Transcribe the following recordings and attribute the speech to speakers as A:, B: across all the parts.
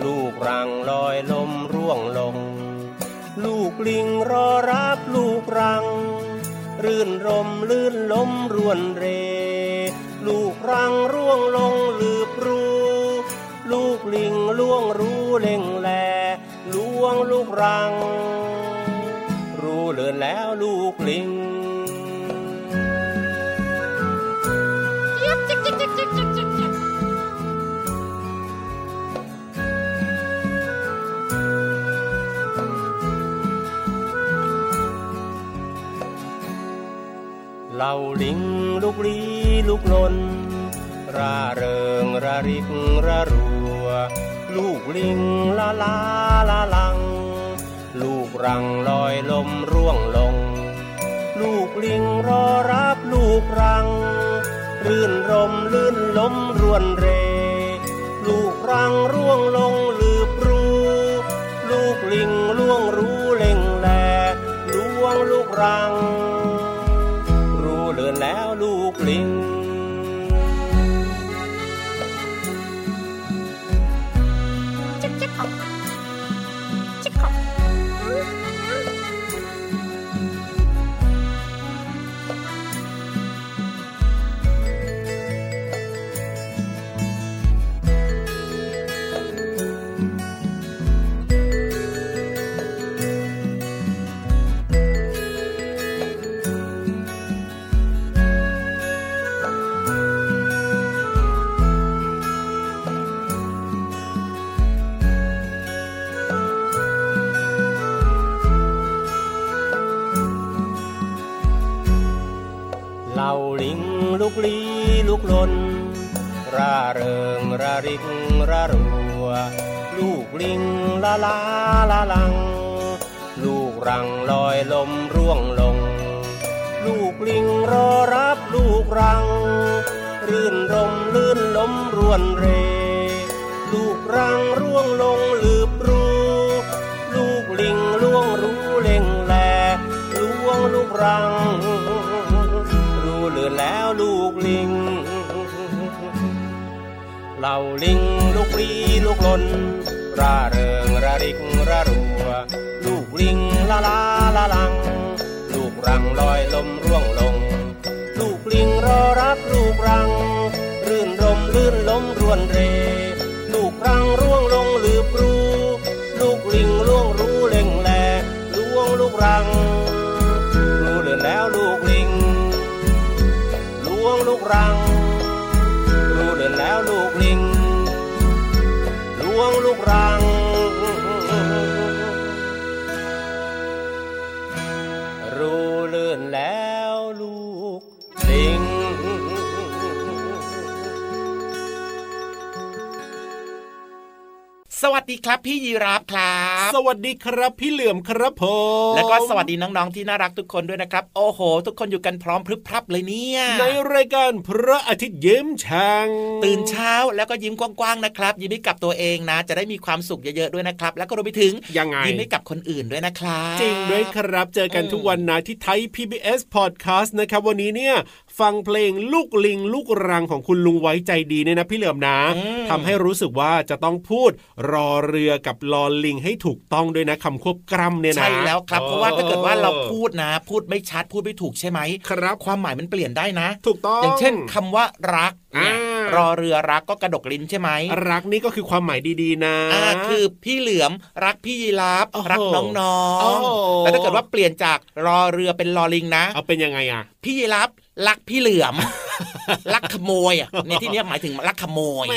A: ลูกรังลอยลมร่วงลง ลูกลิงรอรับลูกรัง รื่นรมลื่นลมรวนเร ลูกรังร่วงลงลืบรูลูกลิงล่วงรู้เล่งแลล่วงลูกรัง รู้เลือนแล้วลูกลิง เหล่าลิงลูกลีลูกลนร่าเริงระริกระรัว ลูกลิงละลาละลัง ลูกรังลอยลมร่วงลง ลูกลิงรอรับลูกรัง รื่นรมลื่นลมรวนเร ลูกรังร่วงลง ลูกลนร่าเริงระริกระรัว ลูกลิงละลาละลัง ลูกรังลอยลมร่วงลง ลูกลิงรอรับลูกรัง รื่นรมลื่นลมรวนเร ลูกรังร่วงลงลืบรูลูกลิงล่วงรู้เล่งแลล่วงลูกรัง รู้เลือนแล้วลูกลิง เหล่าลิงลูกลีลูกลนร่าเริงระริกระรัว ลูกลิงละลาละลัง ลูกรังลอยลมร่วงลง ลูกลิงรอรับลูกรัง รื่นรมลื่นลมรวนเร
B: สวัสดีครับพี่ยีราฟครับ
C: สวัสดีครับพี่เหลื่อมครับผม
B: แล้วก็สวัสดีน้องๆที่น่ารักทุกคนด้วยนะครับ โอ้โห ทุกคนอยู่กันพร้อมพรึบพรับเลยเนี่ย
C: ในรายการพระอาทิตย์ยิ้มช่าง
B: ตื่นเช้าแล้วก็ยิ้มกว้างๆนะครับ ยิ้มให้กับตัวเองนะ จะได้มีความสุขเยอะๆด้วยนะครับ แล้วก็รวมไปถึง
C: ยังไง
B: ยิ้มให้กับคนอื่นด้วยนะครับ
C: จริงด้วยครับ เจอกัน
B: อืม
C: ทุกวันนะที่ไทย PBS Podcast นะครับวันนี้เนี่ย ฟังเพลงลูกลิงลูกรังของคุณลุงไว้ใจดีเนี่ยนะพี่เหลื่อมนะ
B: อืม
C: ทำให้รู้สึกว่าจะต้องพูดรอเรือกับลอลิงให้ถูกต้องด้วยนะคำควบกล้ำเนี่ยนะ
B: ใช่แล้วครับ เพราะว่าถ้าเกิดว่าเราพู
C: ด
B: ดนะ พูดไม่ชัดพูดไม่ถูกใช่ไหม
C: ครับ
B: ความหมายมันเปลี่ยนได้นะ
C: ถูกต้อง
B: อย่างเช่นคำว่ารักเนี่ย
C: อ่า
B: รอเรือรักก็กระดกลิ้นใช่ไหม
C: รักนี่ก็คือความหมายดีๆนะ
B: อ่าคือพี่เหลือมรักพี่ยีราฟ
C: โอ้โห
B: รักน้อง
C: โอ้โห
B: ๆแต่ถ้าเกิดว่าเปลี่ยนจากรอเรือเป็นรอลิงนะ
C: เอาเป็นยังไงอะ
B: พี่ยีราฟรักพี่เหลือมรักขโมยอะในที่เนี้ยหมายถึงรักขโมย
C: แหม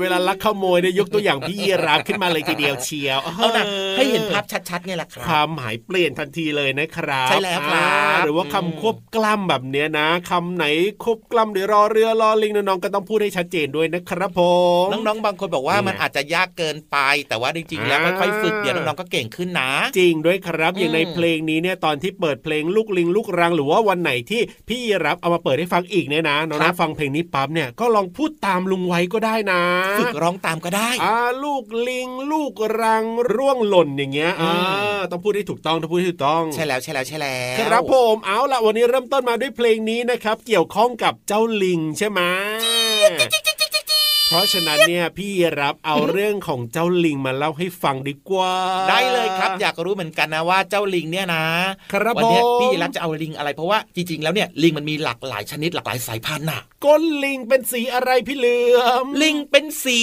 C: เวลาลักขโมยเนี่ยยกตัวอย่างพี่ยีราฟขึ้นมาเลยทีเดียวเชียว
B: เอานะให้เห็นภาพชัดๆไงล่ะค
C: ครับวามหมายเปลี่ยนทันทีเลยนะครับ
B: ใช่แล้วครับ
C: อ่าหรือว่าคำ
B: อืม
C: ควบกล้ำแบบเนี้ยนะคำไหนควบกล้ำหรือรอเรือรอลิงน้องๆก็ต้องพูดให้ชัดเจนด้วยนะครับผม
B: น้องๆบางคนบอกว่า
C: นี่ไง
B: มันอาจจะยากเกินไป แต่ว่าจริงๆแล้ว
C: อ่า
B: ค่อยๆฝึกเดี๋ยวน้องๆก็เก่งขึ้นนะ
C: จริงด้วยครับอย่างใน
B: อืม
C: เพลงนี้เนี่ยตอนที่เปิดเพลงลูกลิงลูกรังหรือว่าวันไหนที่พี่ยีรับเอามาเปิดให้ฟังอีกเนี่ยนะน้องๆฟังเพลงนี้ปั๊บเนี่ยก็ลองพูดตามลุงไว้ก็ได้นะ
B: ฝึกร้องตามก็ได้
C: อ่าลูกลิง ลูกรังร่วงหล่นอย่างเงี้ย
B: อื
C: อ่ามต้องพูดให้ถูกต้องต้องพูดให้ถูกต้อง
B: ใช่แล้วใช่แล้วใช่แล้ว
C: ครับผมเอาละวันนี้เริ่มต้นมาด้วยเพลงนี้นะครับ เกี่ยวข้องกับเจ้าลิงใช่ไหม เพราะฉะนั้นเนี่ยพี่รับเอาเรื่องของเจ้าลิงมาเล่าให้ฟังดีกว่า
B: ได้เลยครับ อยากรู้เหมือนกันนะว่าเจ้าลิงเนี่ยนะครับวัเนี้ย
C: ผม
B: พี่รับจะเอาลิงอะไรเพราะว่าจริงๆแล้วเนี่ยลิงมันมีหลากหลายชนิดหลากหลายสายพันธุ์น่ะ
C: ก้นลิงเป็นสีอะไรพี่เหลือม
B: ลิงเป็นสี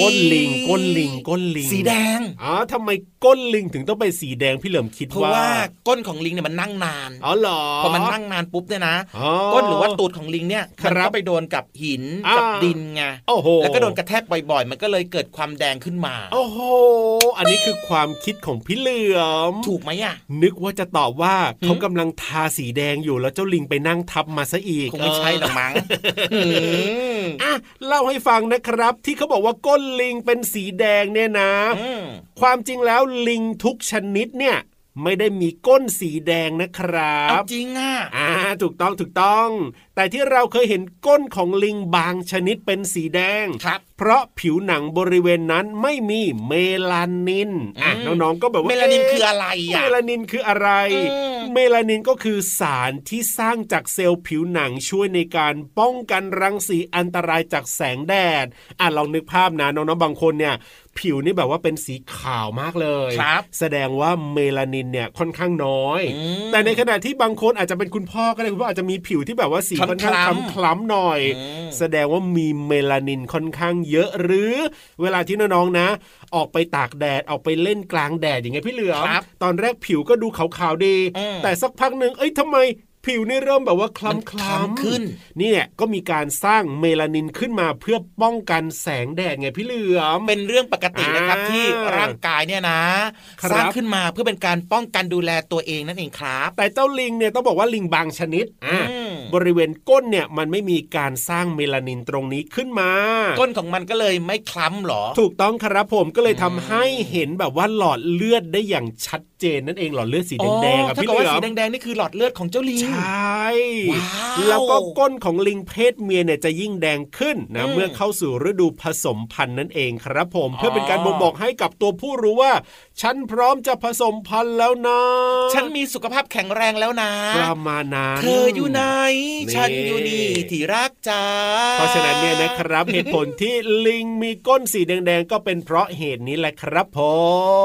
C: ก้นลิงก้นลิงก้นลิง
B: สีแดง
C: อ๋อทำไมก้นลิงถึงต้องเป็นสีแดงพี่เหลิมคิด
B: เพราะ
C: ว่า
B: ว่าก้นของลิงเนี่ยมันนั่งนาน
C: อ๋อเหรอ
B: พอมันนั่งนานปุ๊บเนี่ยนะ
C: อ๋อ
B: ก้นหรือว่าตูดของลิงเนี่ย
C: ค
B: มัน
C: รับ
B: ก็ไปโดนกับหิน
C: อ่ากั
B: กับดินไง
C: โอ้โห
B: แล้วก็โดนกระแทกบ่อยๆ มันก็เลยเกิดความแดงขึ้นมา
C: โอ้โห อันนี้คือความคิดของพี่เหลือม
B: ถูกไหมอะ
C: นึกว่าจะตอบว่า
B: หืม
C: เขากำลังทาสีแดงอยู่แล้วเจ้าลิงไปนั่งทับมาซะอีก
B: คงไม่ใช่หรอกมั้งอืม
C: อะเล่าให้ฟังนะครับ ที่เขาบอกว่าก้นลิงเป็นสีแดงเนี่ยนะ
B: อืม
C: ความจริงแล้วลิงทุกชนิดเนี่ย ไม่ได้มีก้นสีแดงนะครั
B: เอา
C: บ
B: จริงอะ
C: อ่าถูกต้องถูกต้อง แต่ที่เราเคยเห็นก้นของลิงบางชนิดเป็นสีแดง
B: ครับ
C: เพราะผิวหนังบริเวณนั้นไม่มีเมลานินอะ
B: อืม
C: น้องๆก็แบบว่า
B: เมลานิน
C: เะ
B: คืออะไร
C: เม
B: อะ
C: ลานินคืออะไร
B: อืม
C: เมลานินก็คือสารที่สร้างจากเซลล์ผิวหนังช่วยในการป้องกันรังสีอันตรายจากแสงแดดอะลองนึกภาพนะน้องๆบางคนเนี่ย ผิวนี่แบบว่าเป็นสีขาวมากเลย
B: ครับ
C: แสดงว่าเมลานินเนี่ยค่อนข้างน้อย
B: อืม
C: แต่ในขณะที่บางคนอาจจะเป็นคุณพ่อก็ได้คุณพ่ออาจจะมีผิวที่แบบว่าสี
B: คล้ำๆ
C: ค่อนข้างคล้ำๆหน่อย
B: อืม
C: แสดงว่ามีเมลานินค่อนข้างเยอะหรือ เวลาที่น้องๆนะ ออกไปตากแดดออกไปเล่นกลางแดดอย่างเงี้ยพี่เหลือม
B: ครับ
C: ตอนแรกผิวก็ดูขาวๆดี
B: อืม
C: แต่สักพักหนึ่งเอ้ยทำไม ผิวนี่เริ่มแบบว่าค
B: มัน
C: ล้ำ
B: คล้ำขึ้น
C: นี่เนี่ยก็มีการสร้างเมลานินขึ้นมาเพื่อป้องกันแสงแดดไงพี่เหลือม
B: เป็นเรื่องปกตินะครับ
C: อ่า
B: ที่ร่างกายเนี่ยนะ
C: ครับ
B: สร้างขึ้นมาเพื่อเป็นการป้องกันดูแลตัวเองนั่นเองครับ
C: แต่เจ้าลิงเนี่ยต้องบอกว่าลิงบางชนิดอะ
B: อืม
C: บริเวณก้นเนี่ยมันไม่มีการสร้างเมลานินตรงนี้ขึ้นมา
B: ก้นของมันก็เลยไม่คล้ำหรอ
C: ถูกต้องครับผมก็เลยทำ
B: อืม
C: ให้เห็นแบบว่าหลอดเลือดได้อย่างชัดเจนนั่นเองหลอดเลือดสีแดงๆอะ
B: ถ้า
C: พี่
B: เกิด
C: เหลื
B: ว่า
C: อ
B: สี
C: ม
B: แดงๆนี่คือหลอดเลือดของเจ้าลิง
C: ใช่
B: ว้าว
C: แล้วก็ก้นของลิงเพศเมียเนี่ยจะยิ่งแดงขึ้นนะ
B: อืม
C: เมื่อเข้าสู่ฤดูผสมพันธุ์นั่นเองครับผม
B: อ๋อ
C: เพื่อเป็นการบ่งบอกให้กับตัวผู้รู้ว่า ฉันพร้อมจะผสมพันธุ์แล้วนะ
B: ฉันมีสุขภาพแข็งแรงแล้วนะ
C: ประมาณนั้น
B: เธออยู่ไหน
C: นี่
B: ฉันอยู่นี่ที่รักจ้า
C: เพราะฉะนั้นเนี่ยนะครับเหตุผลที่ลิงมีก้นสีแดงๆ ก็เป็นเพราะเหตุนี้แหละครับผ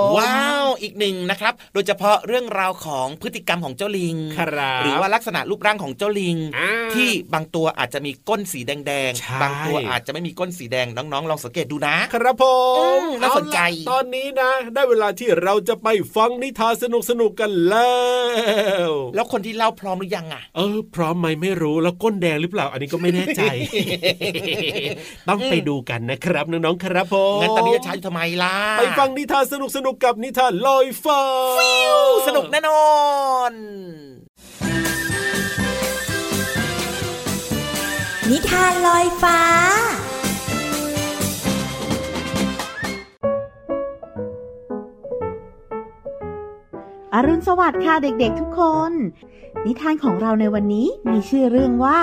C: ม
B: ว้าวอีกหนึ่งนะครับ โดยเฉพาะเรื่องราวของพฤติกรรมของเจ้าลิง
C: ครับ
B: หรือว่าลักษณะรูปร่างของเจ้าลิง
C: อ่า
B: ที่บางตัวอาจจะมีก้นสีแดง
C: ใช่
B: ๆบางตัวอาจจะไม่มีก้นสีแดงน้องๆ ลองสังเกตดูนะ
C: ครับผ
B: อื
C: ม
B: มน่าสนใจ
C: เอล่ะตอนนี้นะ ได้เวลาที่เราจะไปฟังนิทานสนุกๆกันแล้ว
B: แล้วคนที่เล่าพร้อมหรือยังอะ
C: เออพร้อมไหมไม่รู้แล้วก้นแดงหรือเปล่า อันนี้ก็ไม่แน่ใจ ต้องไปดูกันนะครับน้องๆครับผม
B: งั้นตอนนี้จะใช้ทำไมล่ะ
C: ไปฟังนิทานสนุกๆกับนิทานลอยฟ้า
B: สนุกแน่นอน
D: นิทานลอยฟ้า
E: อรุณสวัสดิ์ค่ะเด็กๆทุกคน นิทานของเราในวันนี้มีชื่อเรื่องว่า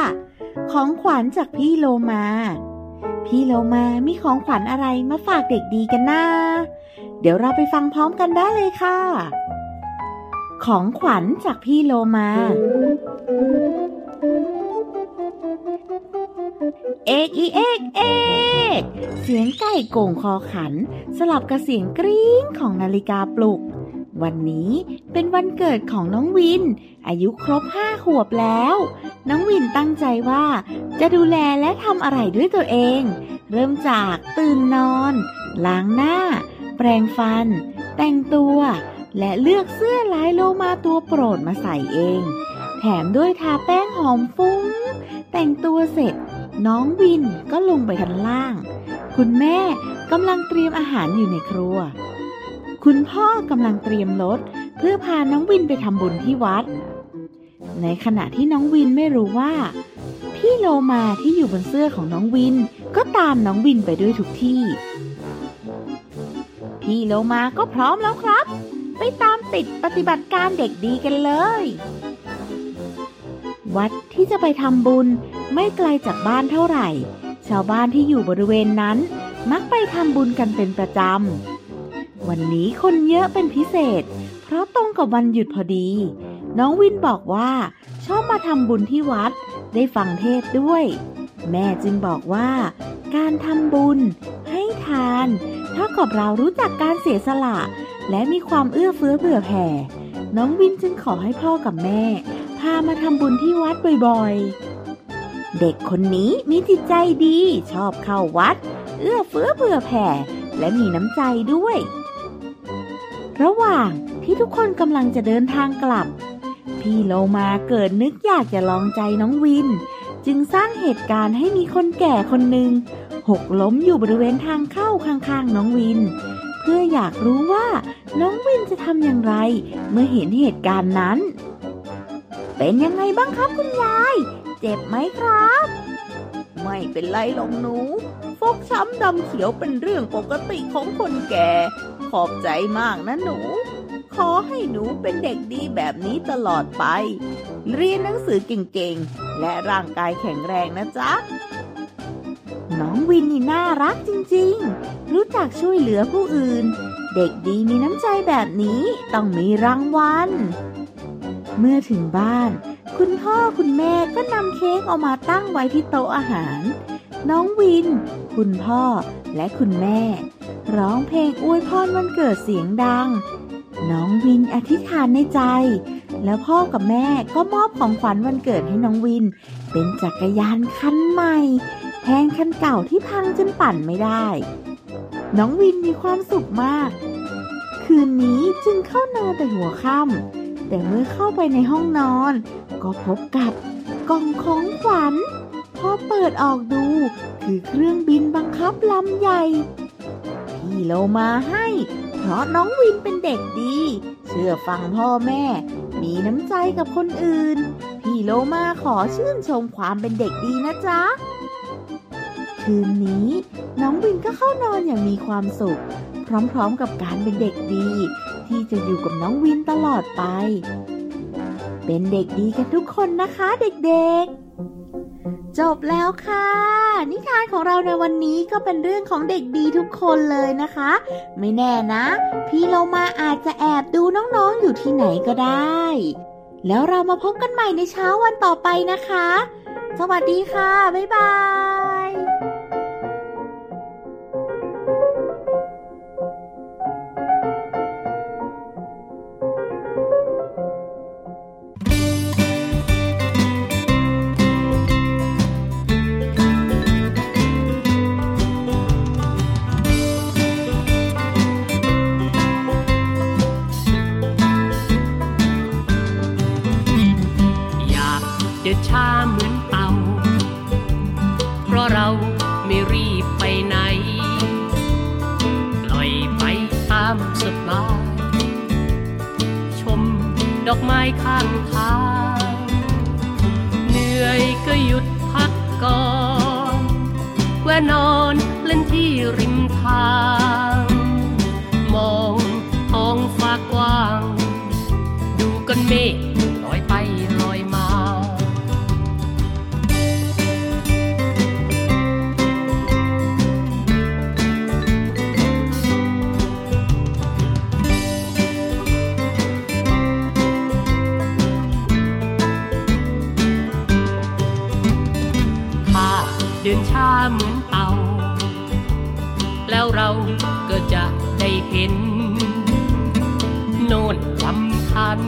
E: ของขวัญจากพี่โลมา พี่โลมามีของขวัญอะไรมาฝากเด็กดีกันนะเดี๋ยวเราไปฟังพร้อมกันได้เลยค่ะ ของขวัญจากพี่โลมา เอกอีเอกเอกเสียงไก่โก่งคอขัน สลับกับเสียงกรี๊งของนาฬิกาปลุก วันนี้เป็นวันเกิดของน้องวิน อายุครบห้าขวบแล้ว น้องวินตั้งใจว่า จะดูแลและทำอะไรด้วยตัวเอง เริ่มจากตื่นนอน ล้างหน้า แปรงฟัน แต่งตัว และเลือกเสื้อลายโลมาตัวโปรดมาใส่เอง แถมด้วยทาแป้งหอมฟุ้ง แต่งตัวเสร็จ น้องวินก็ลงไปทันล่าง คุณแม่กำลังเตรียมอาหารอยู่ในครัว คุณพ่อกำลังเตรียมรถเพื่อพาน้องวินไปทำบุญที่วัด ในขณะที่น้องวินไม่รู้ว่า พี่โลมาที่อยู่บนเสื้อของน้องวิน ก็ตามน้องวินไปด้วยทุกที่ พี่โลมาก็พร้อมแล้วครับ ไปตามติดปฏิบัติการเด็กดีกันเลย วัดที่จะไปทำบุญไม่ไกลจากบ้านเท่าไหร่ ชาวบ้านที่อยู่บริเวณนั้น มักไปทำบุญกันเป็นประจำ วันนี้คนเยอะเป็นพิเศษ เพราะตรงกับวันหยุดพอดี น้องวินบอกว่าชอบมาทำบุญที่วัด ได้ฟังเทศด้วย แม่จึงบอกว่า การทำบุญ ให้ทาน เท่ากับเรารู้จักการเสียสละ และมีความเอื้อเฟื้อเผื่อแผ่ น้องวินจึงขอให้พ่อกับแม่ พามาทำบุญที่วัดบ่อยๆ เด็กคนนี้มีจิตใจดี ชอบเข้าวัด เอื้อเฟื้อเผื่อแผ่ และมีน้ำใจด้วย ระหว่างที่ทุกคนกำลังจะเดินทางกลับ พี่โลมาเกิดนึกอยากจะลองใจน้องวิน จึงสร้างเหตุการณ์ให้มีคนแก่คนหนึ่งหกล้มอยู่บริเวณทางเข้าข้างๆน้องวิน เพื่ออยากรู้ว่าน้องวินจะทำอย่างไร เมื่อเห็นเหตุการณ์นั้น เป็นยังไงบ้างครับคุณยาย เจ็บไหมครับ ไม่เป็นไรหรอกหนู ฟกช้ำดำเขียวเป็นเรื่องปกติของคนแก่ ขอบใจมากนะหนู ขอให้หนูเป็นเด็กดีแบบนี้ตลอดไป เรียนหนังสือเก่งๆ และร่างกายแข็งแรงนะจ๊ะ น้องวินนี่น่ารักจริงๆ รู้จักช่วยเหลือผู้อื่น เด็กดีมีน้ำใจแบบนี้ต้องมีรางวัล เมื่อถึงบ้าน คุณพ่อคุณแม่ก็นำเค้กออกมาตั้งไว้ที่โต๊ะอาหาร น้องวิน คุณพ่อและคุณแม่ ร้องเพลงอวยพรวันเกิดเสียงดัง น้องวินอธิษฐานในใจ แล้วพ่อกับแม่ก็มอบของขวัญวันเกิดให้น้องวิน เป็นจักรยานคันใหม่แทนคันเก่าที่พังจนปั่นไม่ได้ น้องวินมีความสุขมาก คืนนี้จึงเข้านอนแต่หัวค่ำแต่เมื่อเข้าไปในห้องนอน ก็พบกับกล่องของขวัญ พอเปิดออกดู คือเครื่องบินบังคับลำใหญ่ พี่โลมาให้ เพราะน้องวินเป็นเด็กดี เชื่อฟังพ่อแม่ มีน้ำใจกับคนอื่น พี่โลมาขอชื่นชมความเป็นเด็กดีนะจ๊ะ คืนนี้ น้องวินก็เข้านอนอย่างมีความสุข พร้อมๆกับการเป็นเด็กดี ที่จะอยู่กับน้องวินตลอดไป เป็นเด็กดีกันทุกคนนะคะเด็กๆ จบแล้วค่ะ นิทานของเราในวันนี้ก็เป็นเรื่องของเด็กดีทุกคนเลยนะคะ ไม่แน่นะ พี่เรามาอาจจะแอบดูน้องๆอยู่ที่ไหนก็ได้ แล้วเรามาพบกันใหม่ในเช้าวันต่อไปนะคะ สวัสดีค่ะ บ๊ายบาย
F: อย เหมือนเต่า เพราะเราไม่รีบไปไหน ปล่อยไปตามสบาย ชมดอกไม้ข้างทาง เหนื่อยก็หยุดพักก่อนแวะนอนเล่นที่ริมทาง มองท้องฟ้ากว้าง ดูกันเมฆ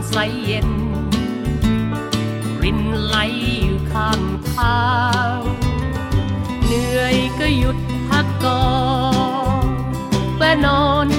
F: ใสเย็น รินไหลอยู่ข้างทาง เหนื่อยก็หยุดพักก่อนแวะนอน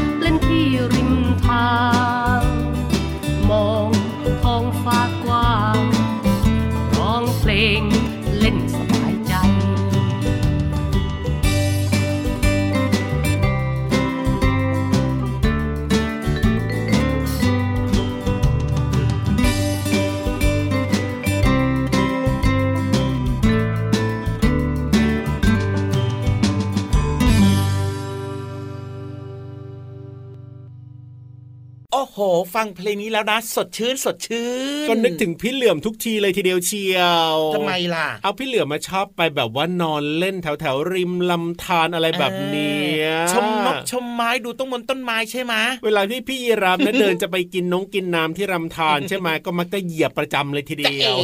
B: โอ้โห ฟังเพลงนี้แล้วนะ สดชื่นสดชื่น
C: ก็นึกถึงพี่เหลื่อมทุกทีเลยทีเดียวเชียว
B: ทำไมล่ะ
C: เอาพี่เหลือมมาชอบไปแบบว่านอนเล่นแถวแถวๆริมลำธารอะไรแบบเนี้ย
B: ชมนกชมไม้ดูต้นมนต้นไม้ใช่ไหม
C: เวลาที่พี่ยีรามนะเดินจะไปกินน้องกินน้ำที่ลำธารใช่ไหมก็มักจะเหยียบประจำเลยทีเดียว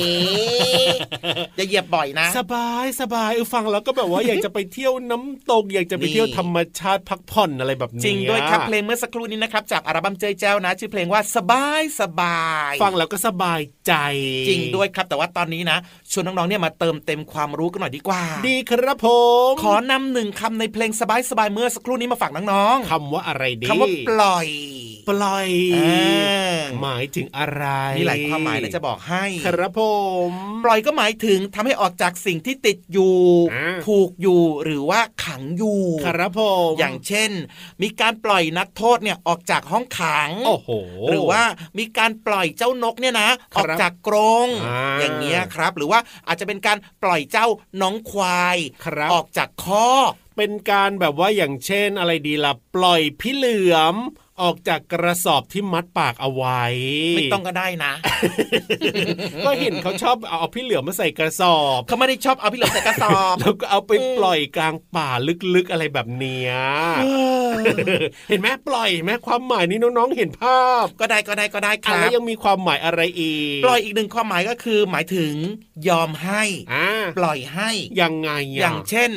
B: จะเหยียบบ่อยนะ
C: สบายสบายเออฟังแล้วก็แบบว่าอยากจะไปเที่ยวน้ำตกอยากจะไปเที่ยว
B: นี่
C: ธรรมชาติพักผ่อนอะไรแบบนี้
B: จริงด้วยครับเพลงเมื่อสักครู่นี้นะครับจากอัลบั้มเจยแจ้วนะชื่อเพลงว่าสบายสบาย
C: ฟังแล้วก็สบายใจ
B: จริงด้วยครับ แต่ว่าตอนนี้นะชวนน้องๆเนี่ยมาเติมเต็มความรู้กันหน่อยดีกว่า
C: ดีครับผม
B: ขอนำหนึ่งคำในเพลงสบายสบายเมื่อสักครู่นี้มาฝากน้อง
C: คำว่าอะไรดี
B: ๆคำว่าปล่อย
C: ปล่อย
B: อ่า
C: หมายถึงอะไร
B: มีหลายความหมายนะจะบอกให้
C: ครับผม
B: ปล่อยก็หมายถึงทำให้ออกจากสิ่งที่ติดอยู่
C: อ่า
B: ผูกอยู่หรือว่าขังอยู่
C: ครับผม
B: อย่างเช่น มีการปล่อยนักโทษเนี่ยออกจากห้องขัง
C: โอ้โห
B: หรือว่ามีการปล่อยเจ้านกเนี่ยนะ
C: ค
B: อ
C: รับ
B: อกจากกรง
C: อ่า
B: อย่างเงี้ยครับ หรือว่าอาจจะเป็นการปล่อยเจ้าน้องควาย
C: ครับ
B: ออกจากคอก
C: เป็นการแบบว่าอย่างเช่นอะไรดีล่ะปล่อยพี่เหลือม ออกจากกระสอบที่มัดปากเอาไว้
B: ไม่ต้องก็ได้นะ
C: ก็เห็นเขาชอบเอาพี่เหลือมมาใส่กระสอบ
B: เขาไม่ได้ชอบเอาพี่เหลือมใส่กระสอบ
C: แล้วก็เอาไปปล่อยกลางป่าลึกๆอะไรแบบเนี้ยเห็นไหมปล่อยเห็นไหมความหมายนี้น้องๆเห็นภาพ
B: ก็ได้ก็ได้ก็ได้ค
C: อะ
B: รั
C: แล้
B: บ
C: วยังมีความหมายอะไรอีก
B: ปล่อยอีกหนึ่งความหมายก็คือ หมายถึงยอมให้
C: อ่า
B: ปล่อยให้
C: ยังไงะ
B: อย่างเช่น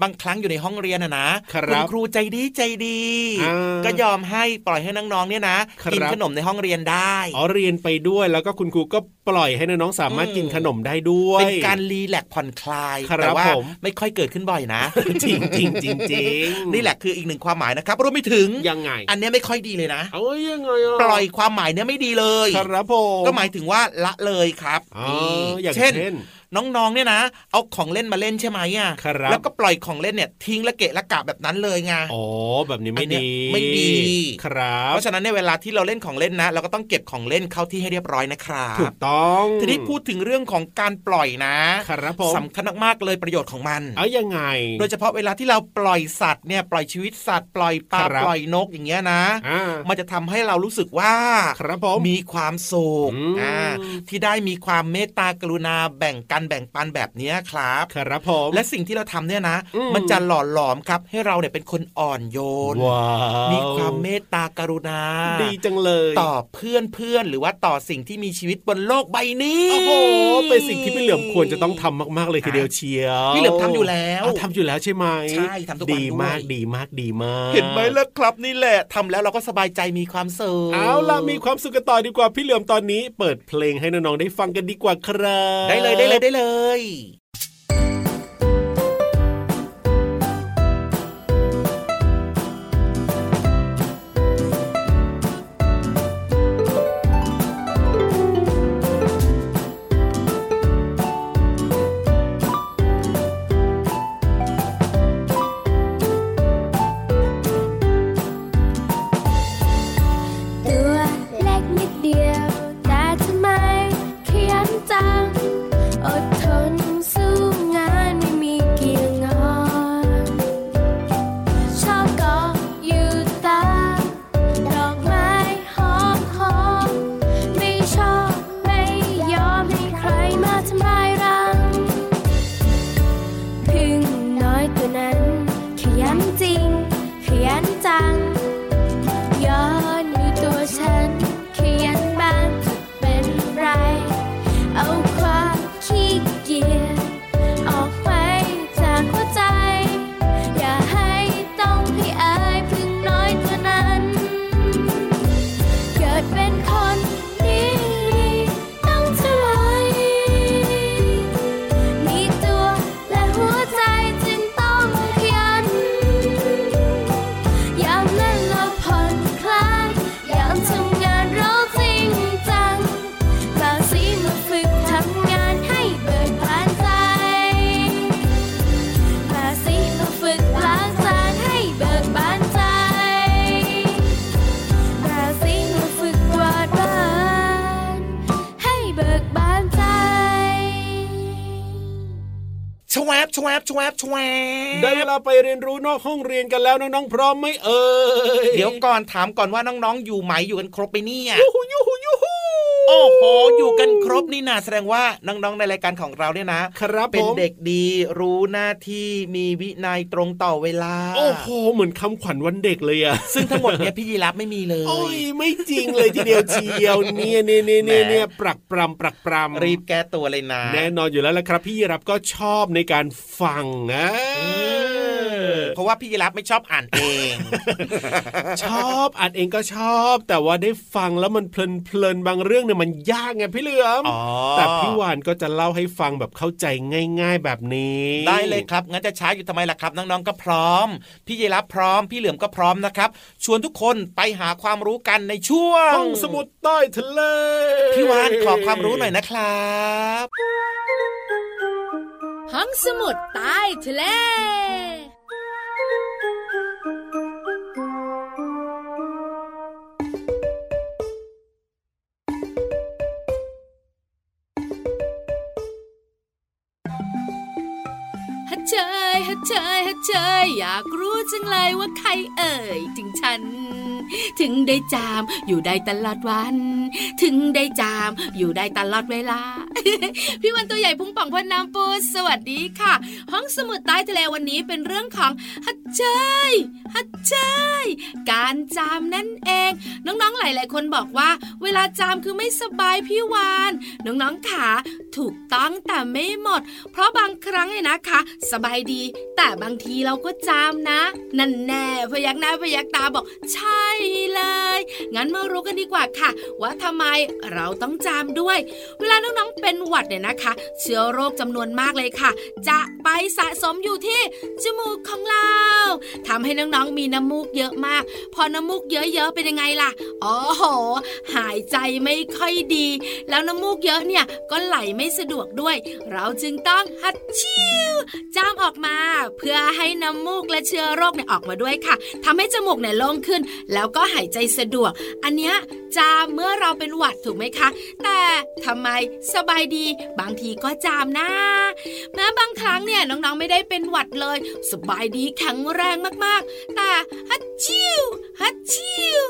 B: บางครั้งอยู่ในห้องเรียนนะนะครับณครูใจดีใจดี
C: อ่า
B: ก็ยอมให้ปล่อยให้น้องๆเนี่ยนะครับกินขนมในห้องเรียนได้
C: อ๋อเรียนไปด้วยแล้วก็คุณครูก็ปล่อยให้น้องๆสามารถ
B: อืม
C: กินขนมได้ด้วย
B: เป็นการรีแลกซ์ผ่อนคลาย
C: ครับ
B: แต่ว่า
C: ผม
B: ไม่ค่อยเกิดขึ้นบ่อยนะ
C: จริงจริงจริงจริง
B: นี่แหละคืออีกหนึ่งความหมายนะครับรวมไปถึง
C: ยังไง
B: อันเนี้ยไม่ค่อยดีเลยนะ
C: เอ้ยยังไงอะ
B: ปล่อยความหมายเนี้ยไม่ดีเลย
C: ครับผม
B: ก็หมายถึงว่าละเลยครับ
C: อ๋อ
B: นี่
C: อย่าง
B: เช่น
C: เช่ น
B: น้องๆเนี่ยนะ เอาของเล่นมาเล่นใช่ไหมอะ
C: ครับ
B: แล้วก็ปล่อยของเล่นเนี่ยทิ้งละเกะละกะแบบนั้นเลยไง
C: อ๋อแบบนี้ไม่
B: อันเนี้ย
C: ดี
B: ไม่ดี
C: ครับ
B: เพราะฉะนั้นในยเวลาที่เราเล่นของเล่นนะ เราก็ต้องเก็บของเล่นเข้าที่ให้เรียบร้อยนะครับ
C: ถูกต้อง
B: ทีนี้พูดถึงเรื่องของการปล่อยนะครับ
C: ผม
B: สำคัญมากๆเลยประโยชน์ของมัน
C: เอายังไง
B: โดยเฉพาะเวลาที่เราปล่อยสัตว์เนี่ยปล่อยชีวิตสัตว์ปล่อยปลา
C: ครับ
B: ปล่อยนกอย่างเงี้ยนะ
C: อ่า
B: มันจะทำให้เรารู้สึกว่า
C: ครับผม
B: มีความสุข
C: อืม
B: อ่าที่ได้มีความเมตตากรุณาแบ่งกันแบ่งปันแบบเนี้ยครับ
C: ครับผม
B: และสิ่งที่เราทำเนี่ยนะ
C: อืม
B: มันจะหล่อหลอมครับ ให้เราเนี่ยเป็นคนอ่อนโยน
C: ว้าว
B: มีความเมตตากรุณา
C: ดีจังเลย
B: ต่อเพื่อนเพื่อนหรือว่าต่อสิ่งที่มีชีวิตบนโลกใบนี้
C: โอ้โหเป็นสิ่งที่พี่เหลือมควรจะต้องทำมากๆเลยทีเดียวเชียว
B: พี่เหลือมทำอยู่แล้วา
C: วทำอยู่แล้วใช่ไหม
B: ใช่ทำทุกวัน
C: ดีมาก
B: ด้วย
C: ดีมากดีมาก
B: เห็นไหมล่ะครับนี่แหละทำแล้วเราก็สบายใจมีความสุข
C: เอาล่ะมีความสุขกันต่อดีกว่าพี่เหลือมตอนนี้ เปิดเพลงให้น้องๆได้ฟังกันดีกว่าครับ
B: ได้เลยได้เลยได้เลย ชวบชวบชวบ
C: ได้เวลาไปเรียนรู้นอกห้องเรียนกันแล้วน้องๆพร้อมไหมเอ่ย
B: เดี๋ยวก่อนถามก่อนว่าน้องๆอยู่ไหมอยู่กันครบไปเนี่ย
C: ยูฮูยูฮูยูฮู
B: โอ้โห อยู่กันครบนี่นาแสดงว่าน้องๆในรายการของเราเนี่ยนะ
C: ครับ
B: เป็น
C: ผม
B: เด็กดีรู้หน้าที่มีวินัยตรงต่อเวลา
C: โอ้โห เหมือนคำขวัญวันเด็กเลยอะ
B: ซึ่งทั้งหมดเนี่ยพี่ยีรับไม่มีเลย
C: โอ้ยไม่จริงเลยทีเดียวเชียวเนี่ยเนี่ยเนี่ยเนี่ยเนี่ยปรักปรำปรักปรำ
B: รีบแก้ตัวเลยนะ
C: แน่นอนอยู่แล้วละครับ พี่รับก็ชอบในการฟังนะ
B: เพราะว่าพี่ยีรับไม่ชอบอ่านเอง
C: ชอบอ่านเองก็ชอบ แต่ว่าได้ฟังแล้วมันเพลินเพลินๆบางเรื่องเนี่ยมันยากไงพี่เหลือม
B: อ๋อ
C: แต่พี่วานก็จะเล่าให้ฟังแบบเข้าใจง่าย ๆแบบนี้
B: ได้เลยครับงั้นจะช้าอยู่ทำไมล่ะครับ น้องๆก็พร้อม พี่ยีรับพร้อม พี่เหลือมก็พร้อมนะครับ ชวนทุกคนไปหาความรู้กันในช่วง
C: ห้องสมุดใต้ทะเล
B: พี่วานขอความรู้หน่อยนะครับ
G: ห้องสมุดใต้ทะเล ฮัทเชยฮัทเชยฮัทเชยอยากรู้จังเลยว่าใครเอ่ย ถึงฉัน ถึงได้จามอยู่ได้ตลอดวัน ถึงได้จามอยู่ได้ตลอดเวลา พี่วันตัวใหญ่พุงป่องพ่นน้ำปูสวัสดีค่ะ ห้องสมุดใต้ทะเลวันนี้เป็นเรื่องของฮัทเชยฮัทเชยการจามนั่นเอง น้องๆหลาย ๆ คนบอกว่า เวลาจามคือไม่สบายพี่วานน้องๆขาถูกต้องแต่ไม่หมด เพราะบางครั้งเนี่ยนะคะ สบายดี แต่บางทีเราก็จามนะ นั่นแน่พยักหน้าพยักตาบอก ใช่เลย งั้นมารู้กันดีกว่าค่ะ ว่าทำไมเราต้องจามด้วย เวลาน้องๆเป็นหวัดเนี่ยนะคะ เชื้อโรคจำนวนมากเลยค่ะ จะไปสะสมอยู่ที่จมูกของเราทำให้น้องๆมีน้ำมูกเยอะมาก พอน้ำมูกเยอะๆเป็นยังไงล่ะอ๋อโห หายใจไม่ค่อยดี แล้วน้ำมูกเยอะเนี่ยก็ไหลไม่สะดวกด้วย เราจึงต้องฮัดชิวจามออกมา เพื่อให้น้ำมูกและเชื้อโรคเนี่ยออกมาด้วยค่ะทำให้จมูกเนี่ยโล่งขึ้น แล้วก็หายใจสะดวก อันเนี้ยจามเมื่อเราเป็นหวัดถูกไหมคะ แต่ทำไมสบายดี บางทีก็จามนะแม้บางครั้งเนี่ยน้องๆไม่ได้เป็นหวัดเลย สบายดีแข็งแรงมากๆ แต่ฮัดชิวฮัดชิว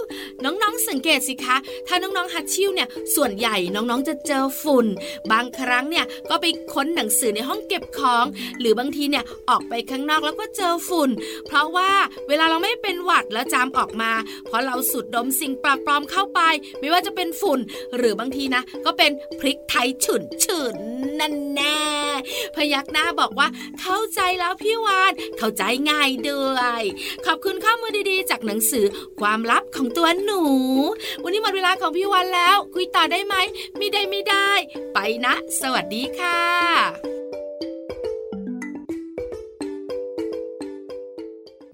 G: น้องๆสังเกตสิคะ ถ้าน้องๆฮัดชิวเนี่ยส่วนใหญ่น้องๆจะเจอฝุ่น บางครั้งเนี่ยก็ไปค้นหนังสือในห้องเก็บของ หรือบางทีเนี่ยออกไปข้างนอกแล้วก็เจอฝุ่น เพราะว่าเวลาเราไม่เป็นหวัดแล้วจามออกมา เพราะเราสูดดมสิ่งปลอมๆเข้าไปไม่ว่าจะเป็นฝุ่น หรือบางทีนะ ก็เป็นพริกไทยฉุนฉุนนั่นแน่พยักหน้าบอกว่า เข้าใจแล้วพี่วาน เข้าใจง่ายด้วย ขอบคุณข้อมูลดีๆ จากหนังสือความลับของตัวหนู วันนี้หมดเวลาของพี่วันแล้ว คุยต่อได้ไหมไม่ได้ไม่ได้ ไปนะ สวัสดีค่ะ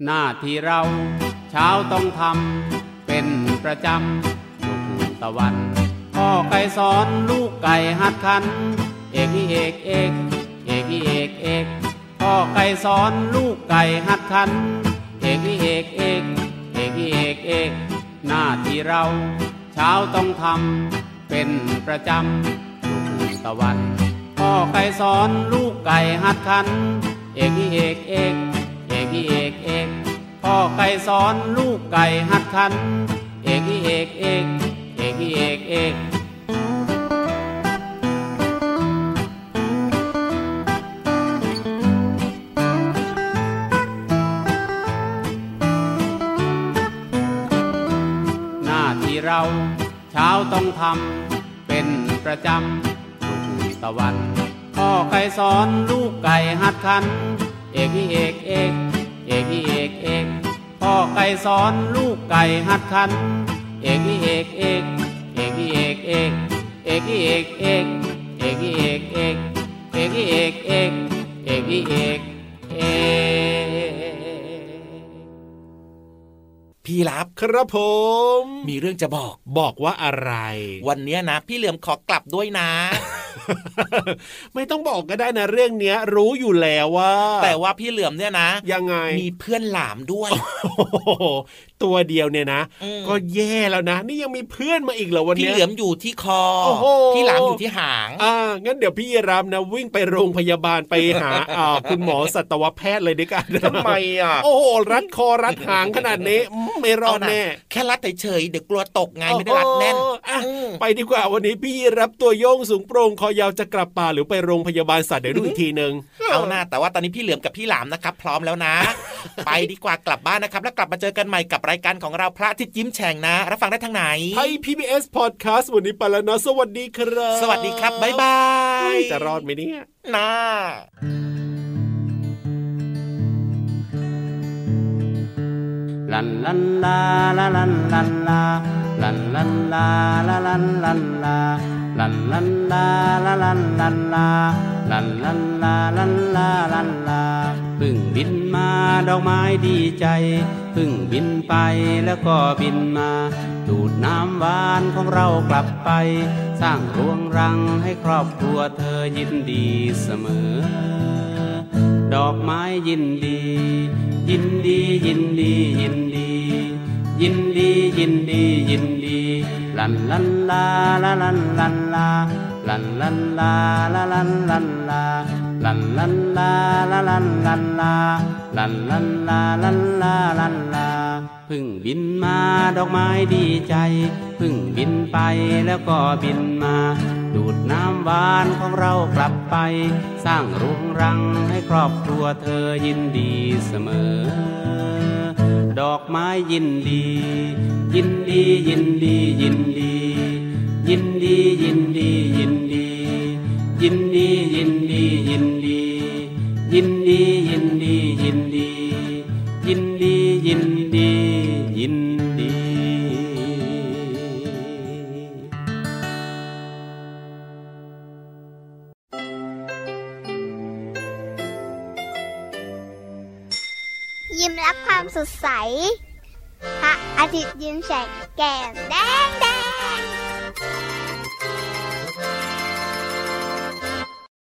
H: หน้าที่เราเช้าต้องทำเป็นประจำะวันพ่อไก่สอนลูกไก่หัดขัน เอกอีเอกเอกเอกอีเอกเอกพ่อไก่สอนลูกไก่หัดขัน เอกอีเอกเอกเอกอีเอกเอกหน้าที่เราเช้าต้องทำเป็นประจำทุกตะวันพ่อไก่สอนลูกไก่หัดขัน เอกอีเอกเอกเอกอีเอกเอกพ่อไก่สอนลูกไก่หัดขัน เอกอีเอกเอก เอกอีเอกเอกหน้าที่เราเช้าต้องทำเป็นประจำทุกตะวันพ่อไก่สอนลูกไก่หัดขัน เอกอีเอกเอกเอกอีเอกเอกพ่อไก่สอนลูกไก่หัดขัน เอกอีเอกเอกเอก กอีเอกเอกเอกอีเอกเอกเอกอีเอกเอกเอกอีเอกเอก
B: พี่รับ
C: ครับผม
B: มีเรื่องจะบอก
C: บอกว่าอะไร
B: วันนี้นะ พี่เหลือมขอกลับด้วยนะ
C: ไม่ต้องบอกก็ได้นะเรื่องเนี้ย รู้อยู่แล้วว่า
B: แต่ว่าพี่เหลือมเนี่ยนะ
C: ยังไง
B: มีเพื่อนหลามด้วย
C: ตัวเดียวเนี่ยนะ
B: อืม
C: ก็แย่แล้วนะ นี่ยังมีเพื่อนมาอีกเหรอวัน
B: พี่
C: เนี้ย
B: เหลือมอยู่ที่คอ
C: โอ้โห
B: พี่หลามอยู่ที่หาง
C: อ่างั้นเดี๋ยวพี่รับนะวิ่งไปโรงพยาบาลไปหาอ่าคุณหมอสัตวแพทย์เลยดีกัน
B: ทำไมอะ
C: โอ้โหรัดคอรัดหางขนาดนี้อืมไม่รอดแน่
B: แค่รัดเฉยๆเดี๋ยวกลัวตกไงไม่ได้รัดแน่น
C: โอ้โหอะ
B: อืม
C: ไปดีกว่าวันนี้พี่รับตัวโยงสูงโปร่งคอยาวจะกลับป่าหรือไปโรงพยาบาลสัตว์เดี๋ยวดูอีกทีหนึ่ง
B: เอาหน้าแต่ว่าตอนนี้พี่เหลือมกับพี่หลามนะครับ พร้อมแล้วนะ ไปดีกว่ากลับบ้านนะครับ แล้วกลับมาเจอกันใหม่กับรายการของเราพระอาทิตย์ยิ้มแฉ่งนะ รับฟังได้ทางไหน
C: ไทย PBS Podcast วันนี้ไปแล้วนะสวัสดีครับ
B: สวัสดีครับบ๊ายบาย
C: จะรอดไหมเนี่ย
B: นะ
H: ลันลันลาลาลันลันลาลันลันลาลาลันลันลาลันลันลาลาลันลันลาลันลันลาลันลาลันลาพึ่งบินมาดอกไม้ดีใจ พึ่งบินไปแล้วก็บินมา ดูดน้ำหวานของเรากลับไป สร้างรวงรังให้ครอบครัวเธอยินดีเสมอ ดอกไม้ยินดี ยินดียินดียินดี ยินดียินดียินดี ลันลันลาลาลันลันลาลันลันลาลาลันลันลา ลันลันลาลาลันลันลาลันลันลาลันลาลันลาพึ่งบินมาดอกไม้ดีใจพึ่งบินไปแล้วก็บินมา ดูดน้ำหวานของเรากลับไป สร้างรุงรังให้ครอบครัวเธอยินดีเสมอ ดอกไม้ยินดี ยินดียินดียินดี ยินดียินดียินดี ยินดียินดียินดี ยินดียินดียินดี ยินดียินดียินดี
I: ยิ้มรับความสดใส พระอาทิตย์ยิ้มแฉกแก้มแดงแด